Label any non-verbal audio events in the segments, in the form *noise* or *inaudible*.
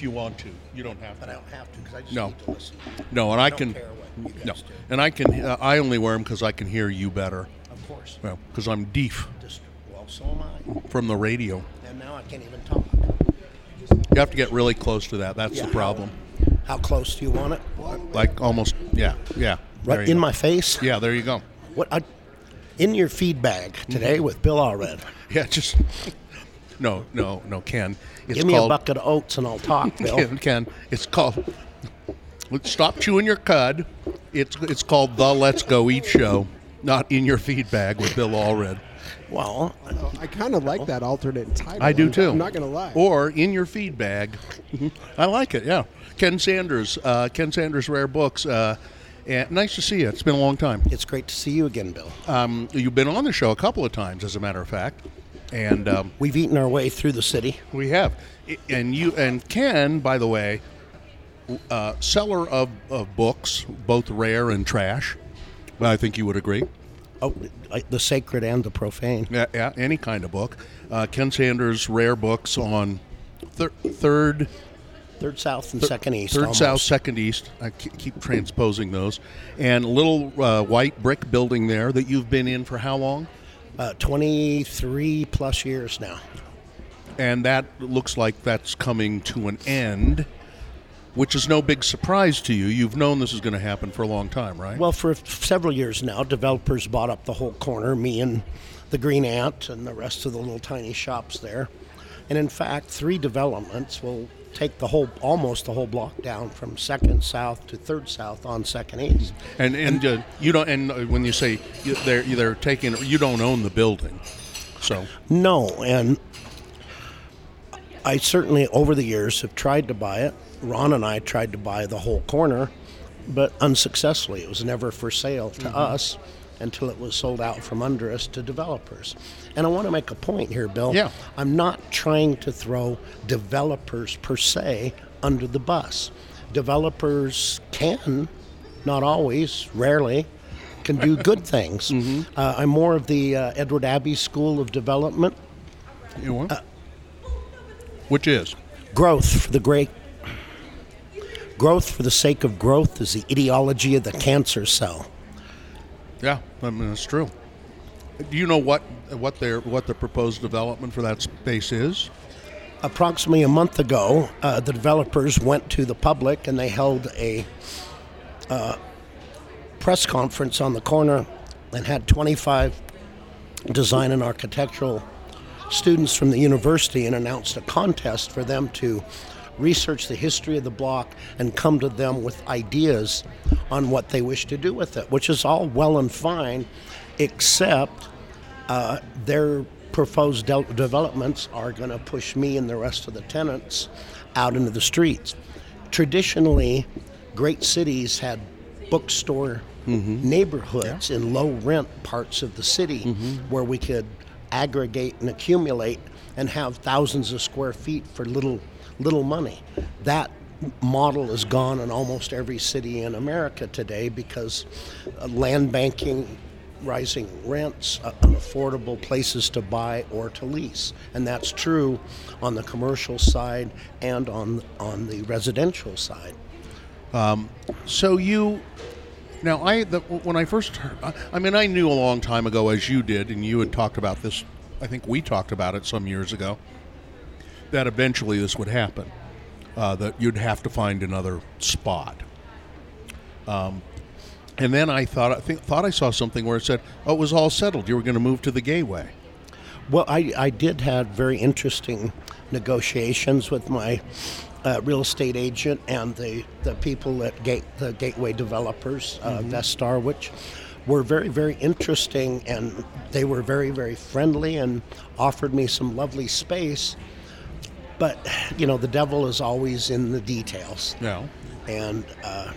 if you want to, you don't have But I to. don't have to because I just No. need to listen. No, and I don't can. care what you no, guys do. and I can. Uh, I only wear them because I can hear you better. Of course. Well, because I'm deaf Just, well, so am I. from the radio. And now I can't even talk. You have to get really close to that. That's Yeah, the problem. How close do you want it? Like almost. Yeah. Yeah. there Right you in go. my face? Yeah. There you go. What? I, in your feed bag today Mm-hmm. with Bill Allred. *laughs* Yeah. Just. No. No. No. Ken. It's Give me called, a bucket of oats and I'll talk, *laughs* Bill. Ken, Ken, it's called. Stop chewing your cud. It's it's called the Let's Go Eat Show, not in your feed bag with Bill Allred. well, I kind of like that alternate title. I do I'm- too. I'm not going to lie. Or in your feed bag. I like it. Yeah. Ken Sanders. Uh, Ken Sanders Rare Books. Uh, and nice to see you. It's been a long time. it's great to see you again, Bill. Um, you've been on the show a couple of times, as a matter of fact, and um, We've eaten our way through the city. we have. And you and Ken, by the way, uh, seller of, of books, both rare and trash. I think you would agree. Oh, the sacred and the profane. Yeah, yeah any kind of book. Uh, Ken Sanders Rare Books on thir- third, Third south and second east. third almost. south, second east. I keep transposing those. And a little uh, white brick building there that you've been in for how long? Uh, 23 plus years now. and that looks like that's coming to an end, which is no big surprise to you. You've known this is going to happen for a long time, right? Well, for several years now, developers bought up the whole corner, me and the Green Ant and the rest of the little tiny shops there. And in fact, three developments will take the whole, almost the whole block down from Second South to Third South on Second East. and and uh, you don't. And uh, when you say you- they're they're taking, you don't own the building, so No, and I certainly over the years have tried to buy it. Ron and I tried to buy the whole corner, but unsuccessfully. It was never for sale to us until it was sold out from under us to developers. And I want to make a point here, Bill. Yeah. I'm not trying to throw developers per se under the bus. Developers can, not always, rarely, can do *laughs* good things. Uh, I'm more of the uh, Edward Abbey School of Development. you want. which is Growth for the great. Growth for the sake of growth is the ideology of the cancer cell. Yeah, I mean that's true. Do you know what what their what the proposed development for that space is? Approximately a month ago, uh, the developers went to the public and they held a uh, press conference on the corner and had 25 design and architectural students from the university and announced a contest for them to research the history of the block and come to them with ideas on what they wish to do with it, which is all well and fine, except uh, their proposed del- developments are going to push me and the rest of the tenants out into the streets. Traditionally, great cities had bookstore neighborhoods in low rent parts of the city where we could aggregate and accumulate and have thousands of square feet for little little money. That model is gone in almost every city in America today because uh, land banking, rising rents, uh, unaffordable places to buy or to lease, and that's true on the commercial side and on on the residential side. So you now I the, when I first heard, I- mean I knew a long time ago as you did and you had talked about this I think we talked about it some years ago that eventually this would happen uh, that you'd have to find another spot. Um, and then I thought I think thought I saw something where it said oh it was all settled. You were going to move to the gateway. Well, I, I did have very interesting negotiations with my uh, real estate agent and the, the people at Gate, the Gateway developers, uh, Vestar, which were very, very interesting and they were very, very friendly and offered me some lovely space. But, you know, the devil is always in the details. No and uh,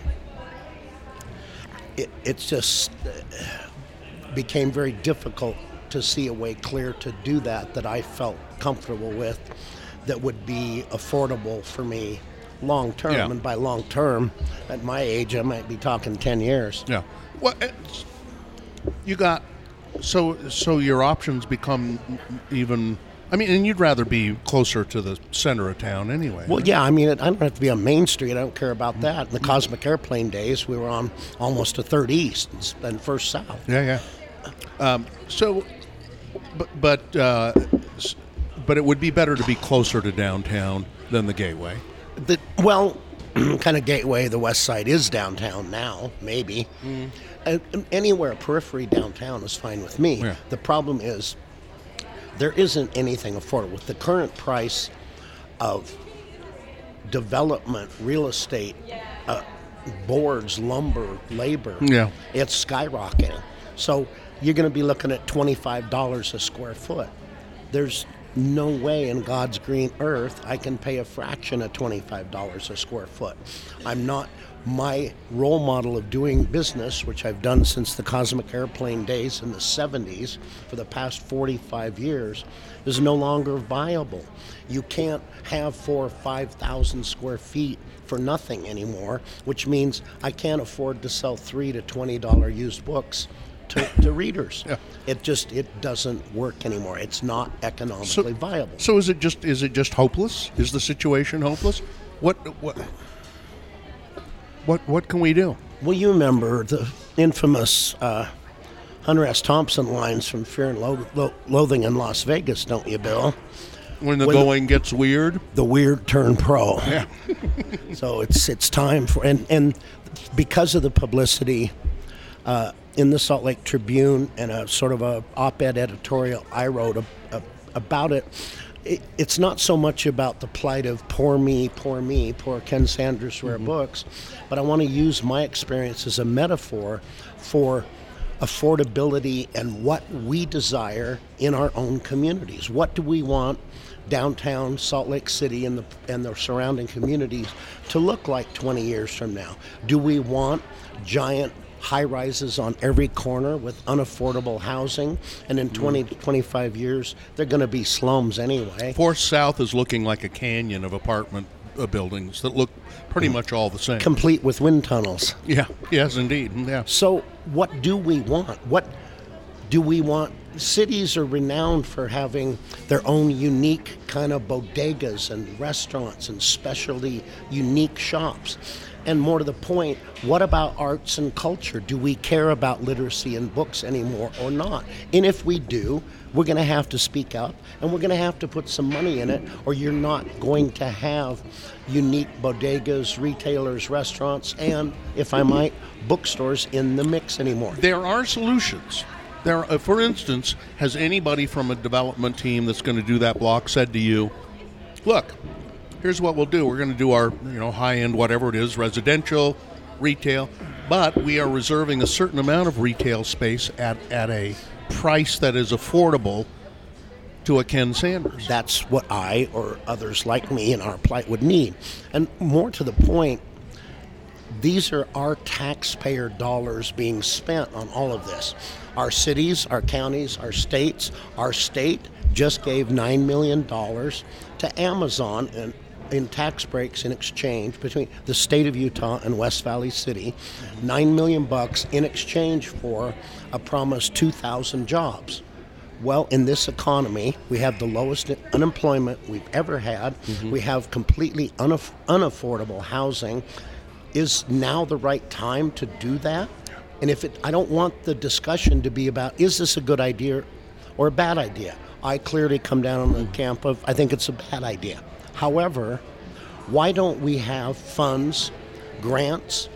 it, it's just uh, became very difficult to see a way clear to do that that I felt comfortable with that would be affordable for me long term Yeah. and by long term at my age I might be talking 10 years Yeah. Well, it's, you got so so your options become even. I mean, and you'd rather be closer to the center of town anyway. Well, yeah, I mean, it, I don't have to be on Main Street. I don't care about that. In the Cosmic Airplane days, we were on almost a third east and first south. Yeah, yeah. Um, so, but but uh, but it would be better to be closer to downtown than the Gateway. The, well, *clears throat* kind of gateway, the west side is downtown now, maybe. Uh, anywhere periphery downtown is fine with me. Yeah. The problem is there isn't anything affordable. With the current price of development, real estate, uh, boards, lumber, labor, Yeah. it's skyrocketing. So you're going to be looking at $25 a square foot. There's no way in God's green earth I can pay a fraction of $25 a square foot. I'm not my role model of doing business, which I've done since the Cosmic Airplane days in the 70s for the past 45 years, is no longer viable. You can't have four or 5,000 square feet for nothing anymore, which means I can't afford to sell three to $20 used books to, to readers. Yeah. It just it doesn't work anymore. It's not economically viable. So is it just is it just hopeless? Is the situation hopeless? What what what what can we do? Well, you remember the infamous uh, Hunter S. Thompson lines from Fear and Lo- Lo- Loathing in Las Vegas, don't you, Bill? When the When the- going gets weird? The weird turn pro. Yeah. *laughs* So it's it's time for and and because of the publicity uh, in the Salt Lake Tribune and a sort of a op-ed editorial I wrote a, a, about it, it. It's not so much about the plight of poor me, poor me, poor Ken Sanders rare mm-hmm. books, but I want to use my experience as a metaphor for affordability and what we desire in our own communities. What do we want downtown Salt Lake City and the and the surrounding communities to look like 20 years from now? Do we want giant high rises on every corner with unaffordable housing and in 20 to 25 years they're going to be slums anyway? Fourth South is looking like a canyon of apartment uh, buildings that look pretty much all the same. Complete with wind tunnels. yeah. Yes, indeed. Yeah. So, what do we want? What do we want? Cities are renowned for having their own unique kind of bodegas and restaurants and specialty unique shops. And more to the point, what about arts and culture? Do we care about literacy and books anymore or not? And if we do, we're going to have to speak up and we're going to have to put some money in it, or you're not going to have unique bodegas, retailers, restaurants, and, if I might, bookstores in the mix anymore. There are solutions. There, uh, for instance, has anybody from a development team that's going to do that block said to you, "Look, here's what we'll do. We're going to do our, you know, high-end whatever it is, residential, retail, but we are reserving a certain amount of retail space at at a price that is affordable to a Ken Sanders." That's what I or others like me in our plight would need. And more to the point, these are our taxpayer dollars being spent on all of this. Our cities, our counties, our states, our state just gave $9 million to Amazon in, in tax breaks in exchange between the state of Utah and West Valley City. 9 million bucks in exchange for a promised 2,000 jobs. Well, in this economy, we have the lowest unemployment we've ever had. Mm-hmm. We have completely unaff- unaffordable housing. Is now the right time to do that? And if it, I don't want the discussion to be about is this a good idea or a bad idea. I clearly come down on the mm. camp of I think it's a bad idea. However, why don't we have funds, grants,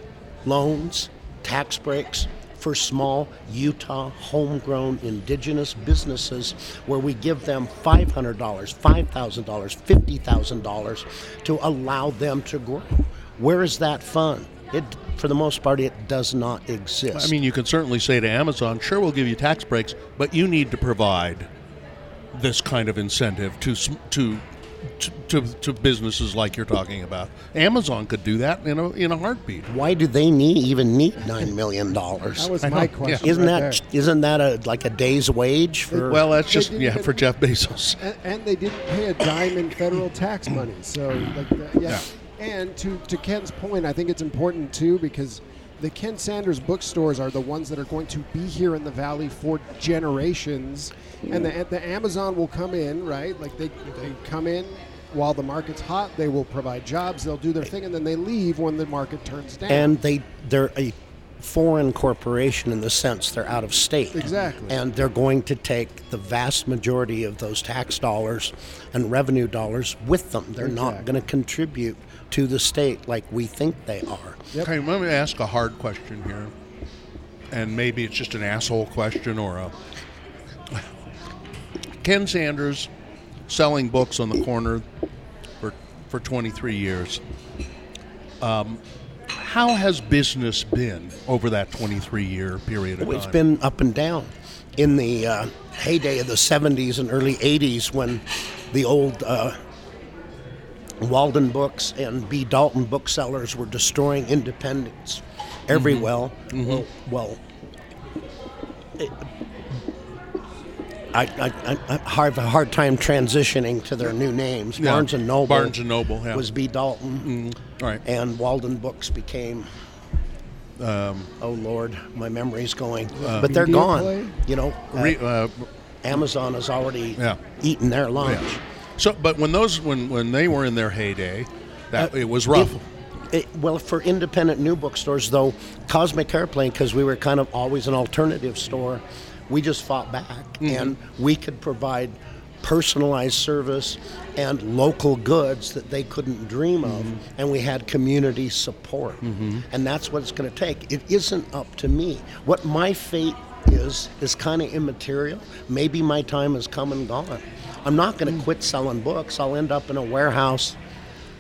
loans, tax breaks for small Utah homegrown indigenous businesses where we give them $500, $5,000, $50,000 to allow them to grow? Where is that fund? It, for the most part, it does not exist. I mean, you can certainly say to Amazon, "Sure, we'll give you tax breaks, but you need to provide this kind of incentive to to." To, to, to businesses like you're talking about, Amazon could do that in a in a heartbeat. why do they need even need nine million dollars? That dollars? was I my know, question. yeah. Isn't right that isn't that a like a day's wage for? Well, that's just yeah even- for Jeff Bezos. *laughs* and, and they didn't pay a dime in federal tax money. So, like, that, yeah. And to, to Ken's point, I think it's important too because the Ken Sanders bookstores are the ones that are going to be here in the valley for generations, and the the Amazon will come in right, like they they come in while the market's hot. They will provide jobs. They'll do their thing, and then they leave when the market turns down. and they they're a foreign corporation in the sense they're out of state. Exactly. And they're going to take the vast majority of those tax dollars and revenue dollars with them. They're not going to contribute to the state like we think they are. Yep. Okay, let me ask a hard question here, and maybe it's just an asshole question or a. *laughs* Ken Sanders selling books on the corner for for 23 years. Um, how has business been over that 23 year period of It's time? been up and down. In the uh, heyday of the 70s and early 80s, when the old uh, Walden books and B. Dalton booksellers were destroying independence everywhere. Well, well it- I, I, I, I have a hard time transitioning to their new names. Yeah. Barnes and Noble. Barnes and Noble, yeah. was B. Dalton, All right. and Walden Books became. Um, oh Lord, my memory's going. but they're gone. Play? You know, uh, re, uh, Amazon has already Yeah. eaten their lunch. So, but when those when when they were in their heyday, that uh, it was rough. It, well, for independent new bookstores, though, Cosmic Airplane, because we were kind of always an alternative store, we just fought back, mm-hmm. and we could provide personalized service and local goods that they couldn't dream of, mm-hmm. and we had community support, mm-hmm. and that's what it's going to take. It isn't up to me. What my fate is is kind of immaterial. Maybe my time has come and gone. I'm not going to quit selling books. I'll end up in a warehouse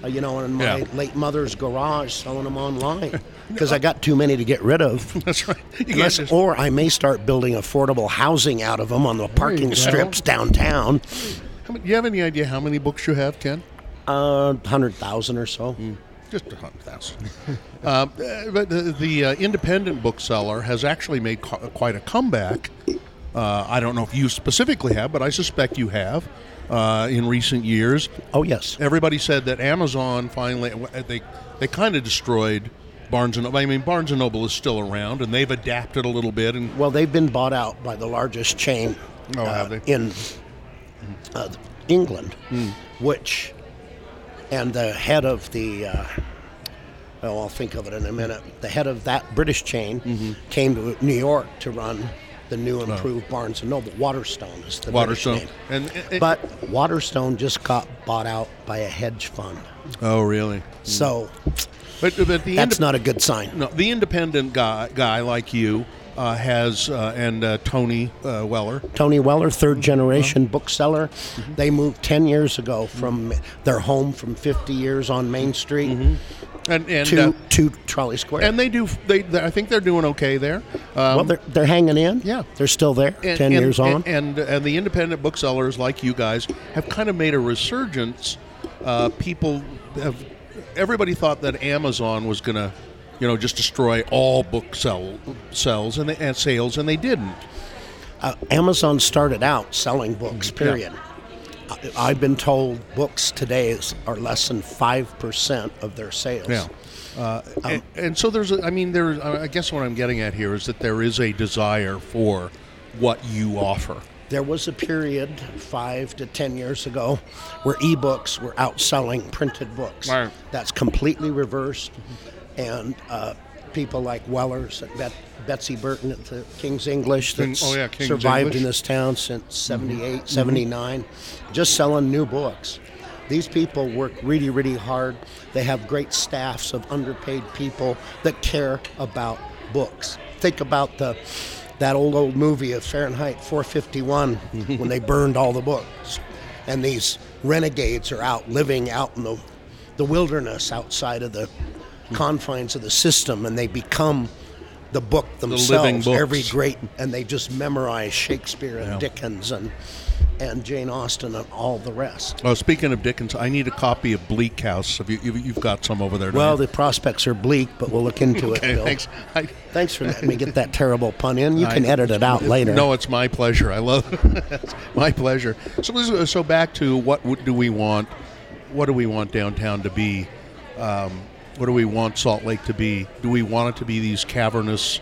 uh, you know, in my Yeah. late mother's garage selling them online *laughs* because I got too many to get rid of. *laughs* That's right. Unless, just- or I may start building affordable housing out of them on the parking strips downtown. do you have any idea how many books you have, Ken? Uh, hundred thousand or so. Just a hundred thousand. *laughs* uh, but the, the uh, independent bookseller has actually made co- quite a comeback. Uh, I don't know if you specifically have, but I suspect you have uh, in recent years. Oh yes, Everybody said that Amazon finally they they kind of destroyed Barnes and Noble. I mean, Barnes and Noble is still around, and they've adapted a little bit. And well they've been bought out by the largest chain Oh, uh, in uh, England, which and the head of the. Uh, Oh, I'll think of it in a minute. The head of that British chain came to New York to run the new improved Barnes and Noble. Waterstone is the British Waterstone, name. and, and- But Waterstone just got bought out by a hedge fund. oh, really? So But, but the that's indep- not a good sign. No, the independent guy, guy like you, uh, has uh, and uh, Tony uh, Weller. Tony Weller, third generation bookseller. They moved 10 years ago from their home from 50 years on Main Street and and to, uh, to Trolley Square. and they do. They, they- I think they're doing okay there. Um, well, they're, they're hanging in. Yeah. They're still there, and, 10 and- years on. and, and and the independent booksellers like you guys have kind of made a resurgence. Uh, people have. Everybody thought that Amazon was going to, you know, just destroy all book sell, sells and, they, and sales, and they didn't. uh, Amazon started out selling books. Period. I, I've been told books today is, are less than five percent of their sales. Yeah. Uh, and, and so there's, a, I mean, there's, I guess what I'm getting at here is that there is a desire for what you offer. There was a period five to ten years ago where ebooks were outselling printed books. Right. That's completely reversed, and uh, people like Wellers and Bet- Betsy Burton at the King's English that's oh, yeah, King's survived English. in this town since mm-hmm. 78, mm-hmm. 79, just selling new books. These people work really, really hard. They have great staffs of underpaid people that care about books. Think about the that old old movie of Fahrenheit 451 mm-hmm. when they burned all the books, and these renegades are out living out in the the wilderness outside of the confines of the system, and they become the book themselves. books. Every great, and they just memorize Shakespeare and Dickens and and Jane Austen and all the rest. Oh, speaking of Dickens, I need a copy of Bleak House. Have you, you've got some over there. Well, you? the prospects are bleak, but we'll look into *laughs* it. okay, Bill. thanks. I, Thanks for letting me get that terrible pun in. You *laughs* I- can edit it out *laughs* later. No, it's my pleasure. I love it's my pleasure. So, so back to what do we want? What do we want downtown to be? Um, What do we want Salt Lake to be? Do we want it to be these cavernous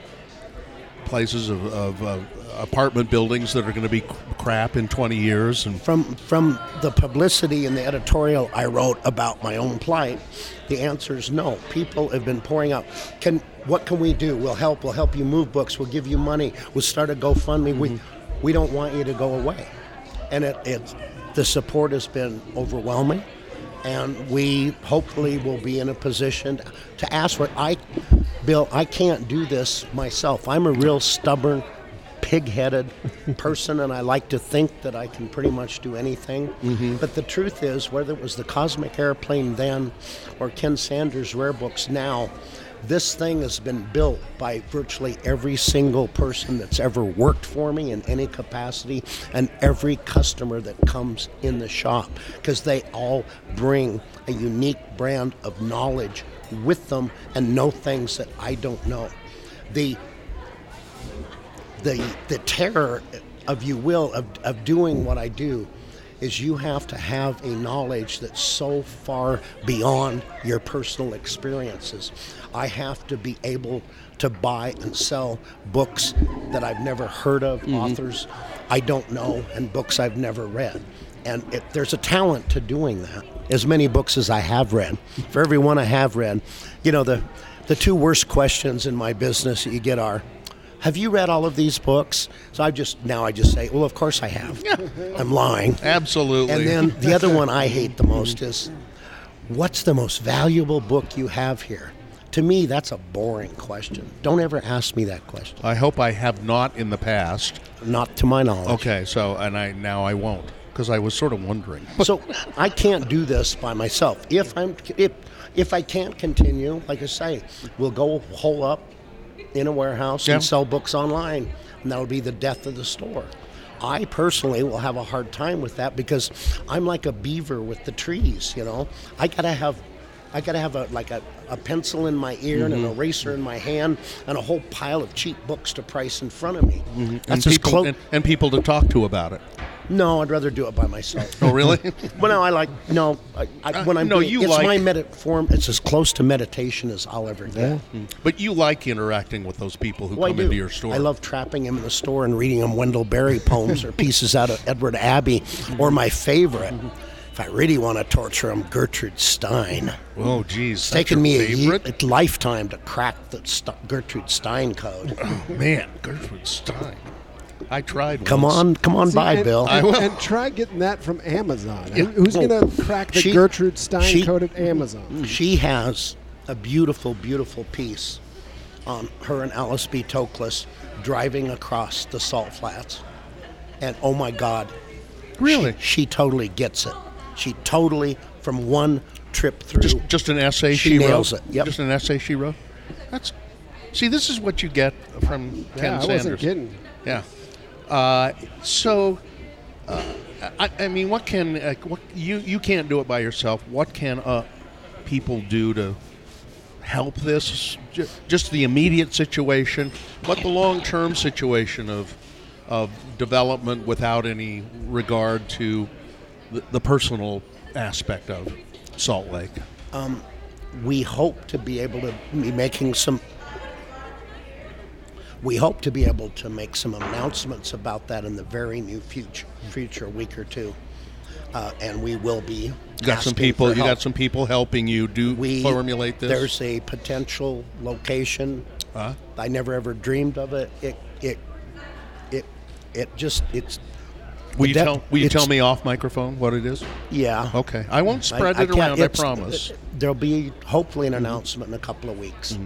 places of, of uh, apartment buildings that are going to be crap in 20 years? And From from the publicity and the editorial I wrote about my own plight, the answer is no. People have been pouring out. Can what can we do? We'll help. We'll help you move books. We'll give you money. We'll start a GoFundMe. We we don't want you to go away, and it, it the support has been overwhelming, and we hopefully will be in a position to ask for it. I, Bill, I can't do this myself. I'm a real stubborn pig-headed *laughs* person and I like to think that I can pretty much do anything. Mm-hmm. But the truth is, whether it was the Cosmic Airplane then or Ken Sanders' rare books now, this thing has been built by virtually every single person that's ever worked for me in any capacity and every customer that comes in the shop because they all bring a unique brand of knowledge with them and know things that I don't know. The the the terror of you will of, of doing what I do is you have to have a knowledge that's so far beyond your personal experiences. I have to be able to buy and sell books that I've never heard of, mm-hmm. authors I don't know, and books I've never read. And it, there's a talent to doing that. As many books as I have read, for every one I have read, you know the the two worst questions in my business that you get are, have you read all of these books? So I just now I just say, well, of course I have. *laughs* I'm lying. absolutely. And then the other one I hate the *laughs* most is, what's the most valuable book you have here? To me, that's a boring question. Don't ever ask me that question. I hope I have not in the past. Not to my knowledge. Okay, so and I now I won't because I was sort of wondering. So I can't do this by myself. If I'm if if I can't continue, like I say, we'll go hole up in a warehouse Yeah. and sell books online, and that would be the death of the store. I personally will have a hard time with that because I'm like a beaver with the trees. You know, I gotta have. I gotta have a like a, a pencil in my ear and an Mm-hmm. eraser in my hand and a whole pile of cheap books to price in front of me. and That's as people close. and, and people to talk to about it. No, I'd rather do it by myself. Oh, really? *laughs* Well, no, I like no. I, I, Uh, when I'm no, doing, you it's like- my medit form. It's as close to meditation as I'll ever get. but you like interacting with those people who Well, come into your store. I love trapping him in the store and reading him Wendell Berry poems or pieces out of Edward Abbey, or my favorite. If I really want to torture him, Gertrude Stein. Oh, geez, It's taken me a, year, a lifetime to crack the St- Gertrude Stein code. Oh, Man, Gertrude Stein. I tried. Come once. on, come on See, by, and, Bill. And, will. and try getting that from Amazon. Yeah. Who's Oh. going to crack the She- Gertrude Stein she- code at Amazon? Mm. She has a beautiful, beautiful piece on her and Alice B. Toklas driving across the salt flats. And oh my God, Really? she, she totally gets it. She totally, from one trip through, Just just an essay She she, nails wrote. it. Yep. Just an essay she wrote. That's. See, this is what you get from Ken Yeah, I Sanders. wasn't kidding. Yeah. Uh, so, uh, I, I mean, what can uh, what you you can't do it by yourself? What can uh, people do to help this? Ju- Just the immediate situation, but the long term situation of of development without any regard to the, the personal aspect of Salt Lake. we hope to be able to be making some. We hope to be able to make some announcements about that in the very near future, future week or two, uh, and we will be. You got some people. You got some people helping you do we formulate this. There's a potential location. Huh? I never ever dreamed of it. It it it it just it's Will you that- tell Will you tell me off microphone what it is? yeah. Okay, I won't spread it can't- around. I it's- promise. There'll be hopefully an announcement in a couple of weeks.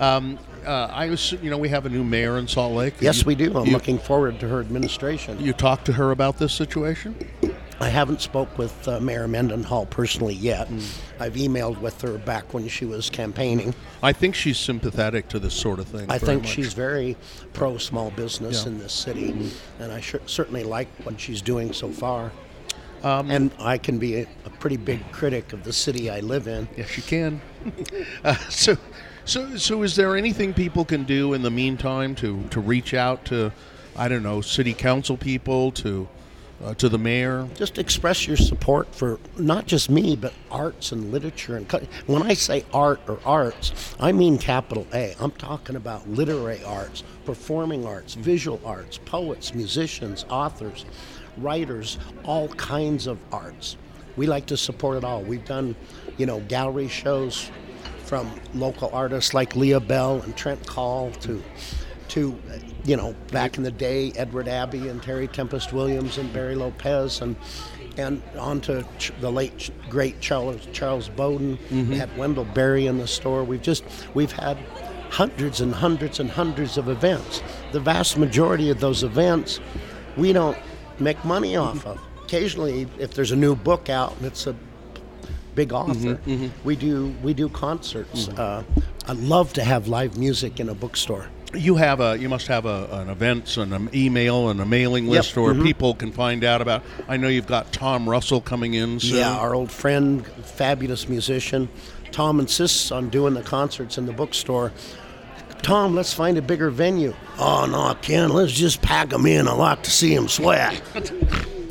Um, uh, I was, you know, we have a new mayor in Salt Lake. Yes, You- we do. I'm you, looking forward to her administration. You talked to her about this situation. I haven't spoke with uh, Mayor Mendenhall personally yet. Hmm. I've emailed with her back when she was campaigning. I think she's sympathetic to this sort of thing. I think much. she's very pro small business Yeah. in this city, and I sh- certainly like what she's doing so far. Um, and I can be a, a pretty big critic of the city I live in. Yes, you can. *laughs* uh, so, so, so, is there anything people can do in the meantime to to reach out to, I don't know, city council people to uh, to the mayor? just express your support for not just me but arts and literature and when i say art or arts i mean capital a. I'm talking about literary arts performing arts visual arts poets musicians authors writers all kinds of arts. We like to support it all. We've done you know gallery shows from local artists like leia bell and trent call to to, you know, back in the day, Edward Abbey and Terry Tempest Williams and Barry Lopez, and and on to Ch- the late Ch- great Charles Charles Bowden. Mm-hmm. We had Wendell Berry in the store. We've just we've had hundreds and hundreds and hundreds of events. The vast majority of those events, we don't make money off mm-hmm. of. Occasionally, if there's a new book out and it's a big mm-hmm, author, we do we do concerts. Uh, I love to have live music in a bookstore. You have a you must have a, an events and an email and a mailing list where people can find out about. I know you've got Tom Russell coming in soon. Yeah, our old friend, fabulous musician. Tom insists on doing the concerts in the bookstore. Tom, let's find a bigger venue. Oh no, Ken, let's just pack them in. I like to see them sweat.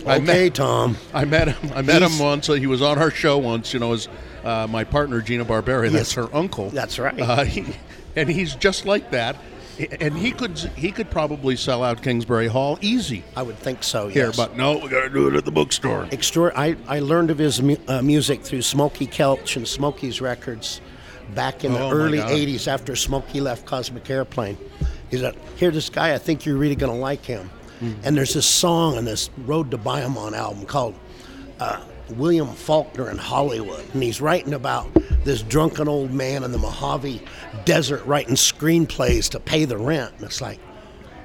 I okay, met- Tom. I met him. I met He's- him once. uh, He was on our show once. You know, as uh, my partner Gina Barberi. That's her uncle. That's right. Uh, he, and he's just like that. And he could he could probably sell out Kingsbury Hall easy I would think so. here, but no, we got to do it at the bookstore. Extra- I, I learned of his mu- uh, music through Smokey Kelch and Smokey's records back in the Oh, early 80s after Smokey left Cosmic Airplane. He said, Here, this guy, I think you're really going to like him. Hmm. And there's this song on this Road to Bayamon album called uh, William Faulkner in Hollywood. And he's writing about this drunken old man in the Mojave Desert writing screenplays to pay the rent. And it's like,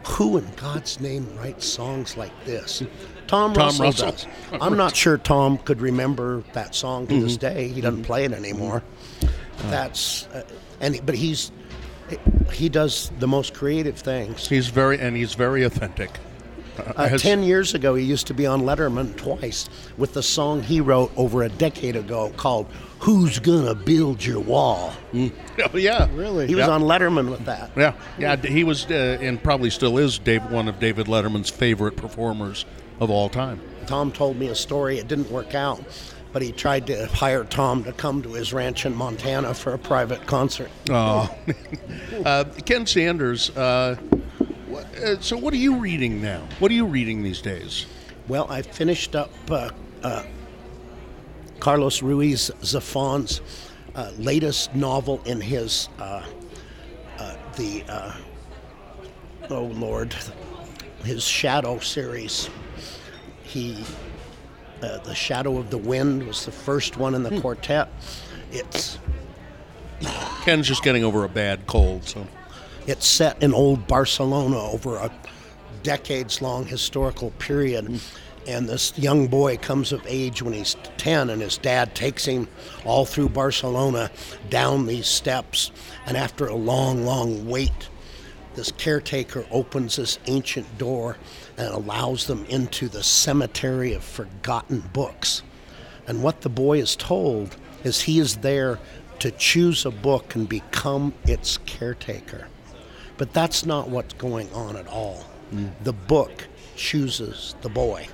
who in God's name writes songs like this? Tom, Tom Russell, Russell. does. I'm not sure Tom could remember that song to Mm-hmm. this day. He doesn't play it anymore. That's uh, and but he's he does the most creative things. He's very and he's very authentic. Uh, has- Ten years ago, he used to be on Letterman twice with the song he wrote over a decade ago called "Who's Gonna Build Your Wall." Oh, yeah, Really? He was Yeah. on Letterman with that. Yeah, yeah. He was uh, and probably still is Dave, one of David Letterman's favorite performers of all time. Tom told me a story. It didn't work out, but he tried to hire Tom to come to his ranch in Montana for a private concert. Oh, *laughs* uh, Ken Sanders. Uh, what, uh, so, what are you reading now? What are you reading these days? Well, I finished up uh, uh, Carlos Ruiz Zafon's uh, latest novel in his uh, uh, the uh, oh Lord, his Shadow series. He uh, the Shadow of the Wind was the first one in the quartet. It's Ken's just getting over a bad cold, so It's set in old Barcelona over a decades long historical period. And this young boy comes of age when he's 10, and his dad takes him all through Barcelona down these steps. And after a long, long wait, this caretaker opens this ancient door and allows them into the cemetery of forgotten books. And what the boy is told is he is there to choose a book and become its caretaker. But that's not what's going on at all. Mm. The book chooses the boy.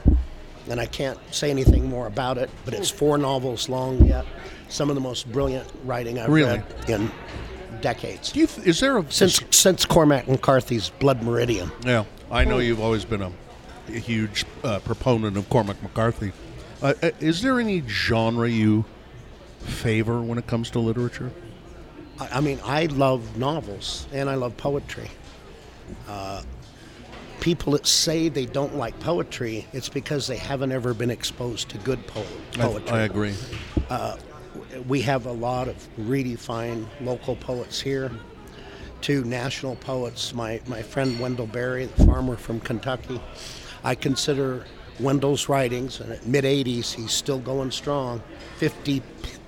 And I can't say anything more about it, but it's four novels long yet. Some of the most brilliant writing I've Really? read in decades. do you? Th- is there a Since since Cormac McCarthy's Blood Meridian. Yeah, I know you've always been a, a huge uh, proponent of Cormac McCarthy. Uh, uh, is there any genre you favor when it comes to literature? I I mean, I love novels and I love poetry. Uh, people that say they don't like poetry, it's because they haven't ever been exposed to good po- poetry. I, agree. Uh, we have a lot of really fine local poets here. Two national poets. My my friend Wendell Berry, the farmer from Kentucky. I consider Wendell's writings, and at mid '80s, he's still going strong. 50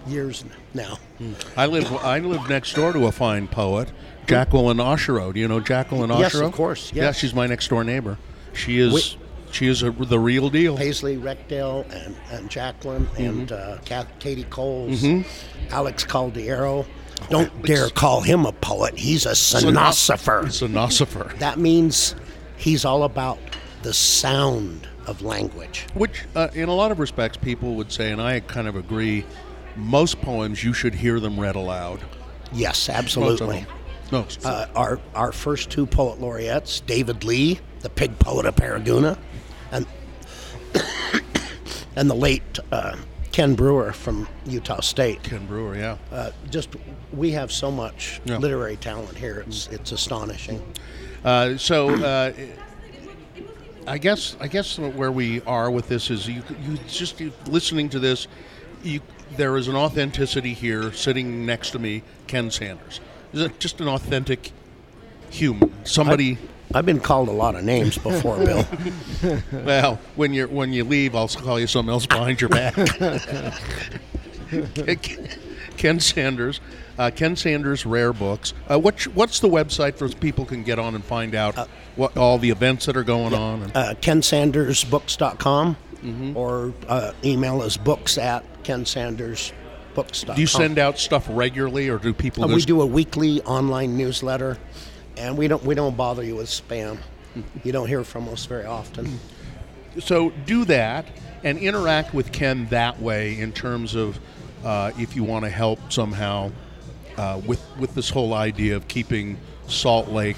years now. Hmm. I live. I live next door to a fine poet, Jacqueline Osherow. Do you know Jacqueline Osherow? Yes, of course, Yeah, she's my next door neighbor. She is. Wait. she is a, the real deal. Paisley Rekdal and, and Jacqueline and uh, Katie Coles, Alex Caldiero. Don't dare call him a poet. He's a It's sonosopher. That means he's all about the sound of language. Which, uh, in a lot of respects, people would say, and I kind of agree, most poems you should hear them read aloud. Yes, absolutely. No, Uh, our our first two poet laureates, David Lee, the pig poet of Paragonah, and *coughs* and the late uh, Ken Brewer from Utah State. Ken Brewer, yeah. Uh, just we have so much Yeah. literary talent here. It's it's astonishing. Uh, so, uh, I guess I guess where we are with this is you you just you, listening to this, you there is an authenticity here sitting next to me, Ken Sanders. Is just an authentic human? Somebody. I've been called a lot of names before, Bill. *laughs* Well, when you when you leave, I'll call you something else behind your back. *laughs* Ken Sanders, uh, Ken Sanders Rare Books. Uh, what what's the website for people can get on and find out what all the events that are going on? And, Uh, KenSandersBooks.com or uh, email us books at Do you send out stuff regularly, or do people Uh, we do a weekly online newsletter, and we don't we don't bother you with spam. You don't hear from us very often. so do that and interact with Ken that way in terms of uh, if you want to help somehow uh, with with this whole idea of keeping Salt Lake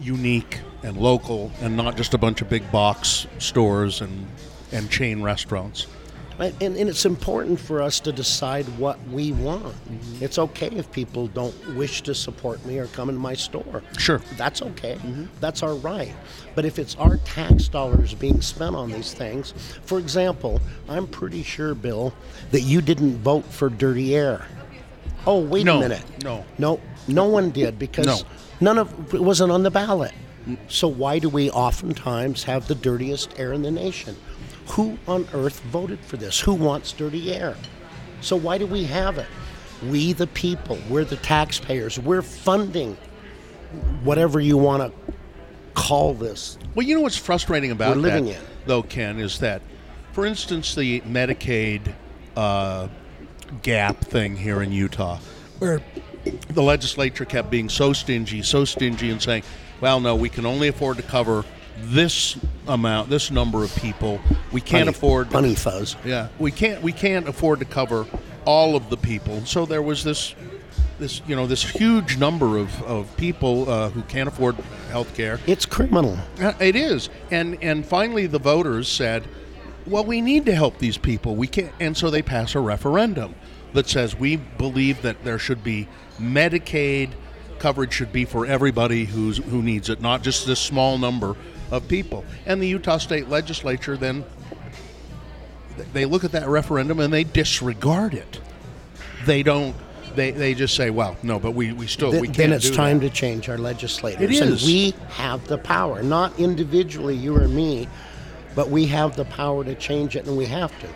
unique and local and not just a bunch of big box stores and and chain restaurants. And, and, it's important for us to decide what we want. Mm-hmm. It's okay if people don't wish to support me or come in my store. Sure. That's okay. Mm-hmm. That's our right. But if it's our tax dollars being spent on these things, for example, I'm pretty sure, Bill, that you didn't vote for dirty air. Oh, wait No, a minute. no. No, no one did because No. none of it wasn't on the ballot. Mm. So why do we oftentimes have the dirtiest air in the nation? Who on earth voted for this? Who wants dirty air? So why do we have it? We the people, we're the taxpayers. We're funding whatever you want to call this. Well, you know what's frustrating about We're living that, in. though, Ken, is that, for instance, the Medicaid uh, gap thing here in Utah, where the legislature kept being so stingy, so stingy, and saying, "Well, no, we can only afford to cover this amount, this number of people. We can't Honey- afford." honey fuzz. Yeah, we can't. We can't afford to cover all of the people. So there was this, this you know, this huge number of, of people uh, who can't afford health care. It's criminal. Uh, It is, and and finally the voters said, "Well, we need to help these people. We can't," and so they pass a referendum that says we believe that there should be Medicaid coverage should be for everybody who's who needs it, not just this small number of people. And the Utah State Legislature then they look at that referendum and they disregard it. They don't. They, they just say, well, no, but we, we still Th- we can't then it's do time that. to change our legislators. It And we have the power, not individually, you or me, but we have the power to change it, and we have to.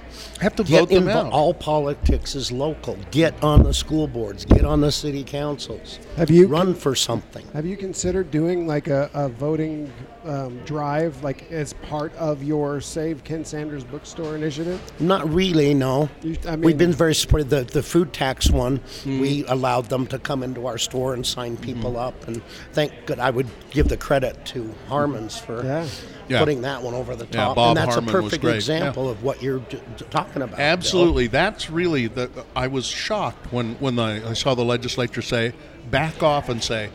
have to Get vote them out. All politics is local. Get on the school boards. Get on the city councils. Have you run for something? Have you considered doing like a, a voting um, drive, like as part of your Save Ken Sanders Bookstore initiative? Not really. No. You- I We've been very supportive. The the food tax one, Mm. we allowed them to come into our store and sign people Mm-hmm. up, and thank God, I would give the credit to Harmon's for. Yeah. Yeah. Putting that one over the Yeah, top, Bob and that's Harmon a perfect great. example of what you're d- d- talking about. Bill. Absolutely, that's really the. I was shocked when when the, I saw the legislature say, "Back off," and say,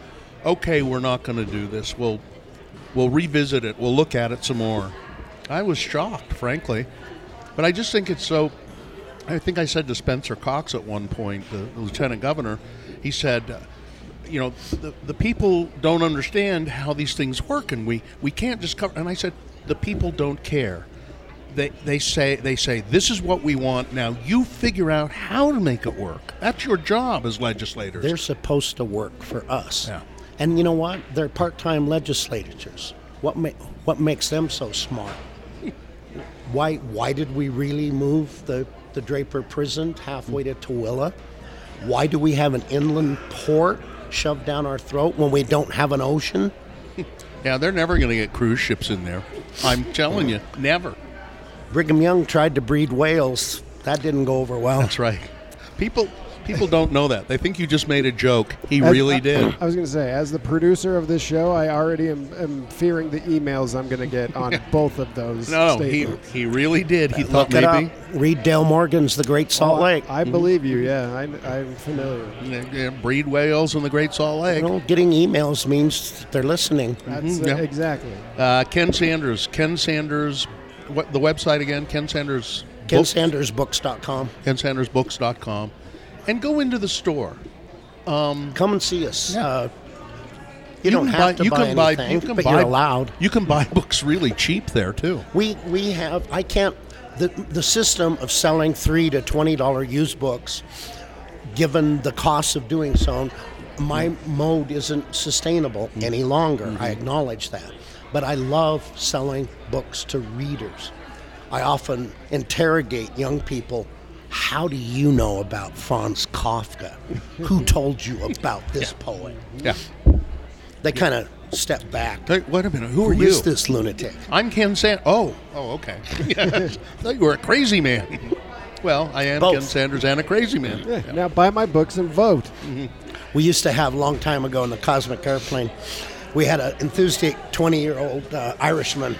"Okay, we're not going to do this. We'll we'll revisit it. We'll look at it some more." I was shocked, frankly, but I just think it's so. I think I said to Spencer Cox at one point, the, the lieutenant governor, he said. uh, You know, the, the people don't understand how these things work, and we, we can't just cover. And I said, the people don't care they, they say they say this is what we want now you figure out how to make it work that's your job as legislators They're supposed to work for us. Yeah. And you know what? They're part-time legislators. What ma- what makes them so smart? Why why did we really move the the Draper prison halfway to Tooele? Why do we have an inland port shoved down our throat when we don't have an ocean? *laughs* yeah they're never going to get cruise ships in there i'm telling you never Brigham Young tried to breed whales. That didn't go over well. that's right people People don't know that. They think you just made a joke. He really did. I was going to say, as the producer of this show, I already am, am fearing the emails I'm going to get on *laughs* both of those. No, he statements. he really did. He thought Look it maybe up. Read Dale Morgan's The Great Salt Oh, I- Lake. I, believe you. Yeah, I, I'm familiar. Yeah, yeah, breed whales in the Great Salt Lake. you know, getting emails means they're listening. That's Mhm, uh, yeah. exactly. Uh, Ken Sanders. Ken Sanders. What the website again? Ken Sanders. book- KenSandersBooks.com. KenSandersBooks.com, and go into the store. Um, Come and see us. Yeah. Uh, you, don't can have to you buy can buy, anything, you can but buy, you're allowed. You can buy *laughs* books really cheap there too. We we have. I can't. The the system of selling three to twenty dollar used books, given the cost of doing so, my mode isn't sustainable mm-hmm. any longer. I mm-hmm. acknowledge that, but I love selling books to readers. I often interrogate young people. How do you know about Franz Kafka? Who *laughs* told you about this poet? Yeah. They kind of step back. Hey, wait a minute. Who are you? is this lunatic? I'm Ken Sanders. Oh, oh, okay. *laughs* *laughs* I thought you were a crazy man. Well, I am Both. Ken Sanders and a crazy man. Yeah, Now buy my books and vote. We used to have a long time ago in the Cosmic Airplane. We had an enthusiastic 20 year old uh, Irishman.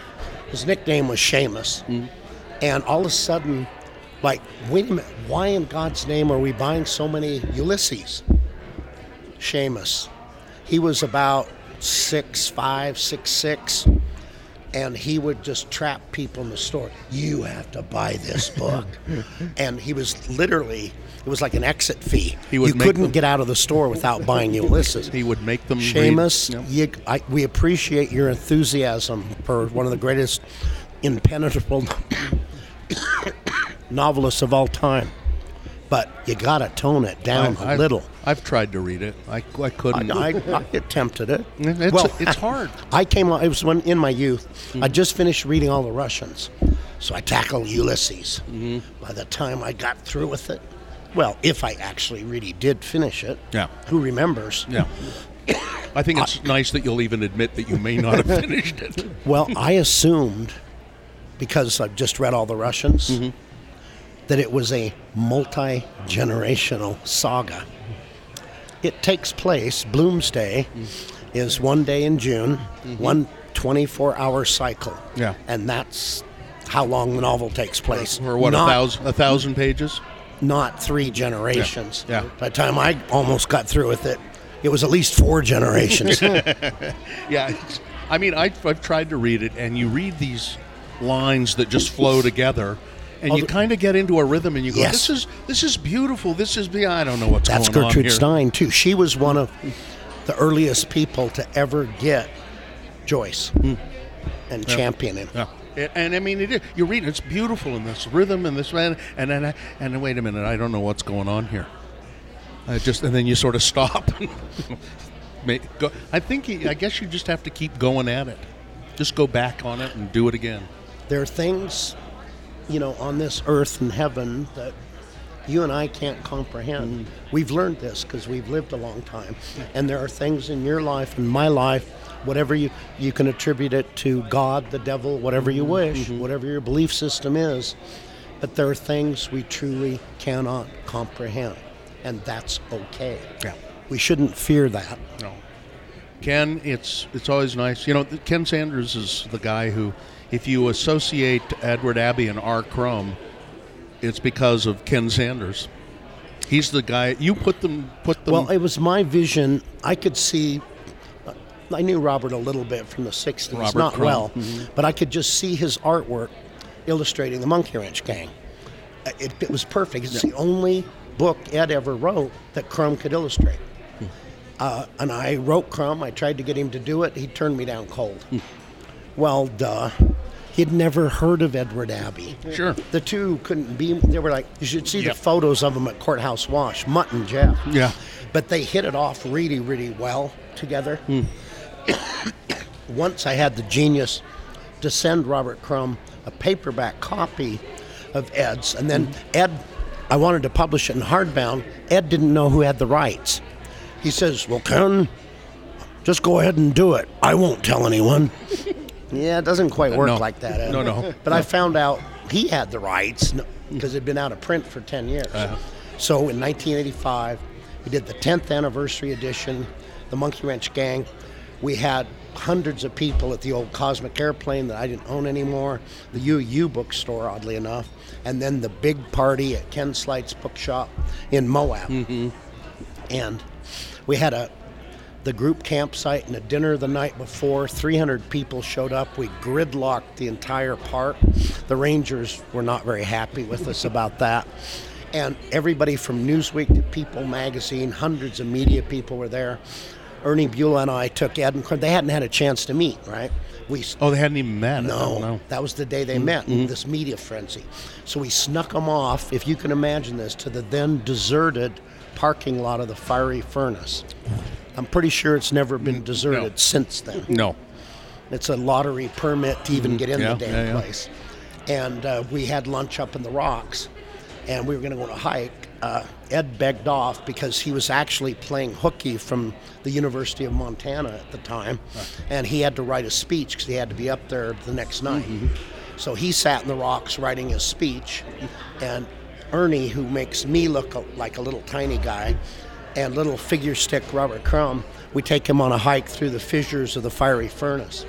His nickname was Seamus. And all of a sudden, like, wait a minute, why in God's name are we buying so many Ulysses? Seamus. He was about six five, six six, and he would just trap people in the store. You have to buy this *laughs* book, and he was literally. It was like an exit fee. He would you couldn't them- get out of the store without buying *laughs* Ulysses. He would make them. read- Seamus, Yep. you, I, we appreciate your enthusiasm for one of the greatest impenetrable *coughs* *coughs* novelists of all time, but you got to tone it down I- a I've- little. I've tried to read it. I, I I, couldn't. I, I attempted it. *laughs* it's, well, it's hard. *laughs* I came. on- It was when in my youth. Mm-hmm. I just finished reading all the Russians, so I tackled Ulysses. Mm-hmm. By the time I got through with it, well, if I actually really did finish it, Yeah. who remembers? Yeah. *coughs* I think it's nice that you'll even admit that you may not have finished it. *laughs* Well, I assumed because I've just read all the Russians Mm-hmm. That it was a multi generational saga. It takes place, Bloomsday is one day in June, one 24 hour cycle. Mm-hmm. Yeah. And that's how long the novel takes place. Or what, not, a thousand, a thousand pages? Not three generations. Yeah. By the time I almost got through with it, it was at least four generations. *laughs* Yeah. I mean, I, I've tried to read it, and you read these lines that just flow together, and you kind of get into a rhythm, and you go, Yes. "This is this is beautiful. This is the I don't know what's That's going on That's Gertrude here." Stein too. She was one of the earliest people to ever get Joyce hmm. and champion him. Yeah. And, and I mean, it is, you read it, it's beautiful in this rhythm and this man, and then and then wait a minute, I don't know what's going on here. I just and then you sort of stop. *laughs* I think I guess you just have to keep going at it. Just go back on it and do it again. There are things, you know, on this earth and heaven that you and I can't comprehend. Mm-hmm. We've learned this because we've lived a long time, and there are things in your life and my life, whatever you you can attribute it to God, the devil, whatever you mm-hmm. wish, mm-hmm. whatever your belief system is. But there are things we truly cannot comprehend, and that's okay. Yeah. We shouldn't fear that. No. Ken, it's it's always nice. You know, Ken Sanders is the guy who, if you associate Edward Abbey and R. Crumb, it's because of Ken Sanders. He's the guy you put them put them. Well, it was my vision. I could see. Uh, I knew Robert a little bit from the '60s, Robert not Crumb. well, mm-hmm. but I could just see his artwork illustrating the Monkey Wrench Gang. Uh, it, it was perfect. It's the only book Ed ever wrote that Crumb could illustrate. Uh, and I wrote Crumb. I tried to get him to do it. He turned me down cold. Well, duh. He'd never heard of Edward Abbey. sure. The two couldn't be. They were like, you should see Yep. the photos of them at Courthouse Wash, Mutt and Jeff. Yeah. But they hit it off really, really well together. Hmm. *coughs* Once I had the genius to send Robert Crumb a paperback copy of Ed's, and then Hmm. Ed, I wanted to publish it in hardbound. Ed didn't know who had the rights. He says, Well, Ken, just go ahead and do it. I won't tell anyone. yeah, it doesn't quite work no. like that, Ed. No, no. But I found out he had the rights because it'd been out of print for 10 years. Uh-huh. So in 1985, we did the 10th anniversary edition, the Monkey Wrench Gang. We had hundreds of people at the old Cosmic Airplane that I didn't own anymore, the UU bookstore, oddly enough, and then the big party at Ken Sleight's bookshop in Moab. And we had a the group campsite and a dinner the night before. 300 people showed up. We gridlocked the entire park. The Rangers were not very happy with us about that. And everybody from Newsweek to People magazine, hundreds of media people were there. Ernie Bulow and I took Ed and They hadn't had a chance to meet, right? We Oh, they hadn't even met. no, that was the day they met in this media frenzy. So we snuck them off, if you can imagine this, to the then deserted parking lot of the fiery furnace. I'm pretty sure it's never been deserted since then. No. It's a lottery permit to even get in Yeah, the damn yeah, yeah. place. And uh, we had lunch up in the rocks, and we were going to go on a hike. Uh, Ed begged off because he was actually playing hooky from the University of Montana at the time, and he had to write a speech because he had to be up there the next night. Mm-hmm. So he sat in the rocks writing his speech, and Ernie, who makes me look like a little tiny guy, and little figure stick Robert Crumb, we take him on a hike through the fissures of the fiery furnace.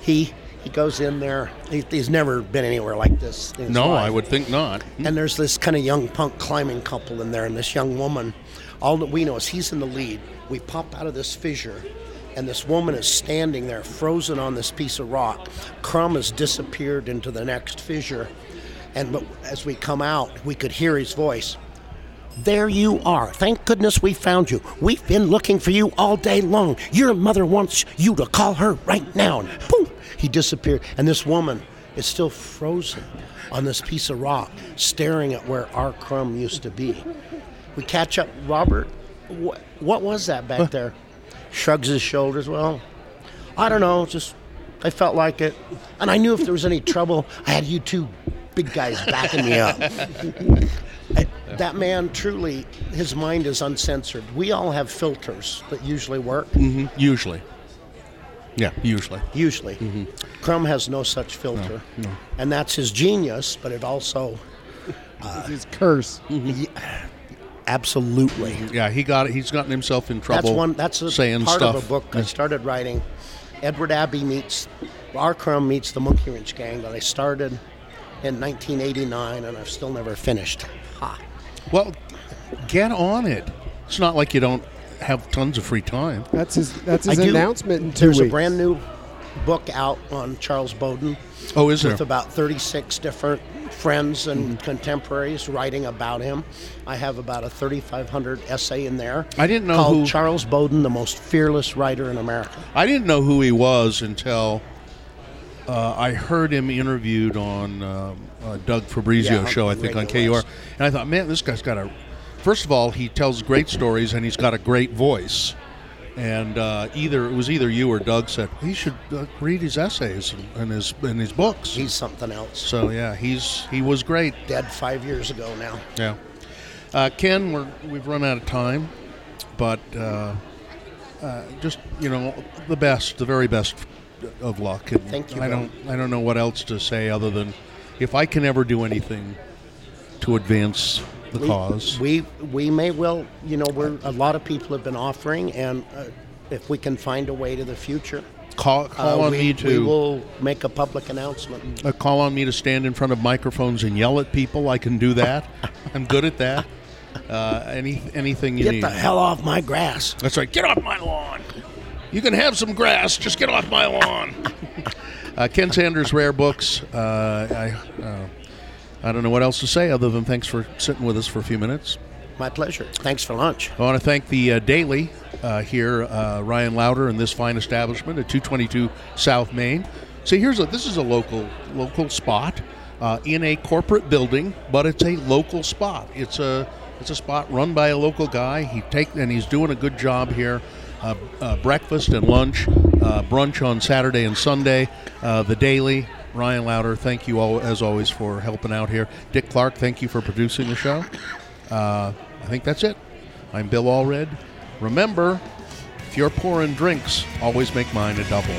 He he goes in there. He, he's never been anywhere like this. No, life. I would think not. And there's this kind of young punk climbing couple in there, and this young woman. All that we know is he's in the lead. We pop out of this fissure, and this woman is standing there, frozen on this piece of rock. Crumb has disappeared into the next fissure, and but as we come out, we could hear his voice. There you are. Thank goodness we found you. We've been looking for you all day long. Your mother wants you to call her right now. And boom, he disappeared. And this woman is still frozen on this piece of rock, staring at where our crumb used to be. We catch up. Robert, what, what was that back there? Shrugs his shoulders. Well, I don't know. Just I felt like it, and I knew if there was any trouble, I had you two big guys backing me up. *laughs* That man truly, his mind is uncensored. We all have filters that usually work. Mhm, Usually. Yeah, usually. Usually, Mm-hmm. Crumb has no such filter, and that's his genius. But it also, It's *laughs* his curse. absolutely, Yeah, he got it. he's gotten himself in trouble. that's one. That's a saying part stuff. of a book I started writing. Edward Abbey meets R. Crumb meets the Monkey Wrench Gang that I started in 1989, and I've still never finished. Ha. Well, get on it. It's not like you don't have tons of free time. That's his. That's his I do- announcement in two There's weeks. a brand new book out on Charles Bowden Oh, is there? with about 36 different friends and mm-hmm. contemporaries writing about him. I have about a 3,500 essay in there. I didn't know called who- Charles Bowden, the most fearless writer in America. I didn't know who he was until uh, I heard him interviewed on um, uh, Doug Fabrizio Yeah, show, I think, on KUER. West. And I thought, man, this guy's got a. First of all, he tells great stories and he's got a great voice. And uh, either it was either you or Doug said he should uh, read his essays and his and his books. He's something else. so yeah, he's he was great. Dead five years ago now. Yeah. Uh, Ken, we're, we've run out of time, but uh, uh, just you know the best, the very best of luck. And Thank you, I don't I don't know what else to say other than if I can ever do anything to advance the We- cause. We we may well, you know, we're a lot of people have been offering, and uh, if we can find a way to the future, call call uh, on we, me we will make a public announcement. uh, call on me to stand in front of microphones and yell at people. I can do that. *laughs* I'm good at that. Uh, any anything you Get need. the hell off my grass. That's right. Get off my lawn. You can have some grass. Just get off my lawn. *laughs* uh, Ken Sanders, Rare Books. Uh, I uh, I don't know what else to say other than thanks for sitting with us for a few minutes. My pleasure. Thanks for lunch. I want to thank the uh, Daily uh, here, uh, Ryan Lauder, and this fine establishment at 222 South Main. See, here's a this is a local local spot uh, in a corporate building, but it's a local spot. It's a it's a spot run by a local guy. He take and he's doing a good job here. Uh, uh, breakfast and lunch, uh, brunch on Saturday and Sunday. The Daily, Ryan Lauder, thank you all as always for helping out here. Dick Clark, thank you for producing the show. I think that's it. I'm Bill Allred. Remember, if you're pouring drinks, always make mine a double.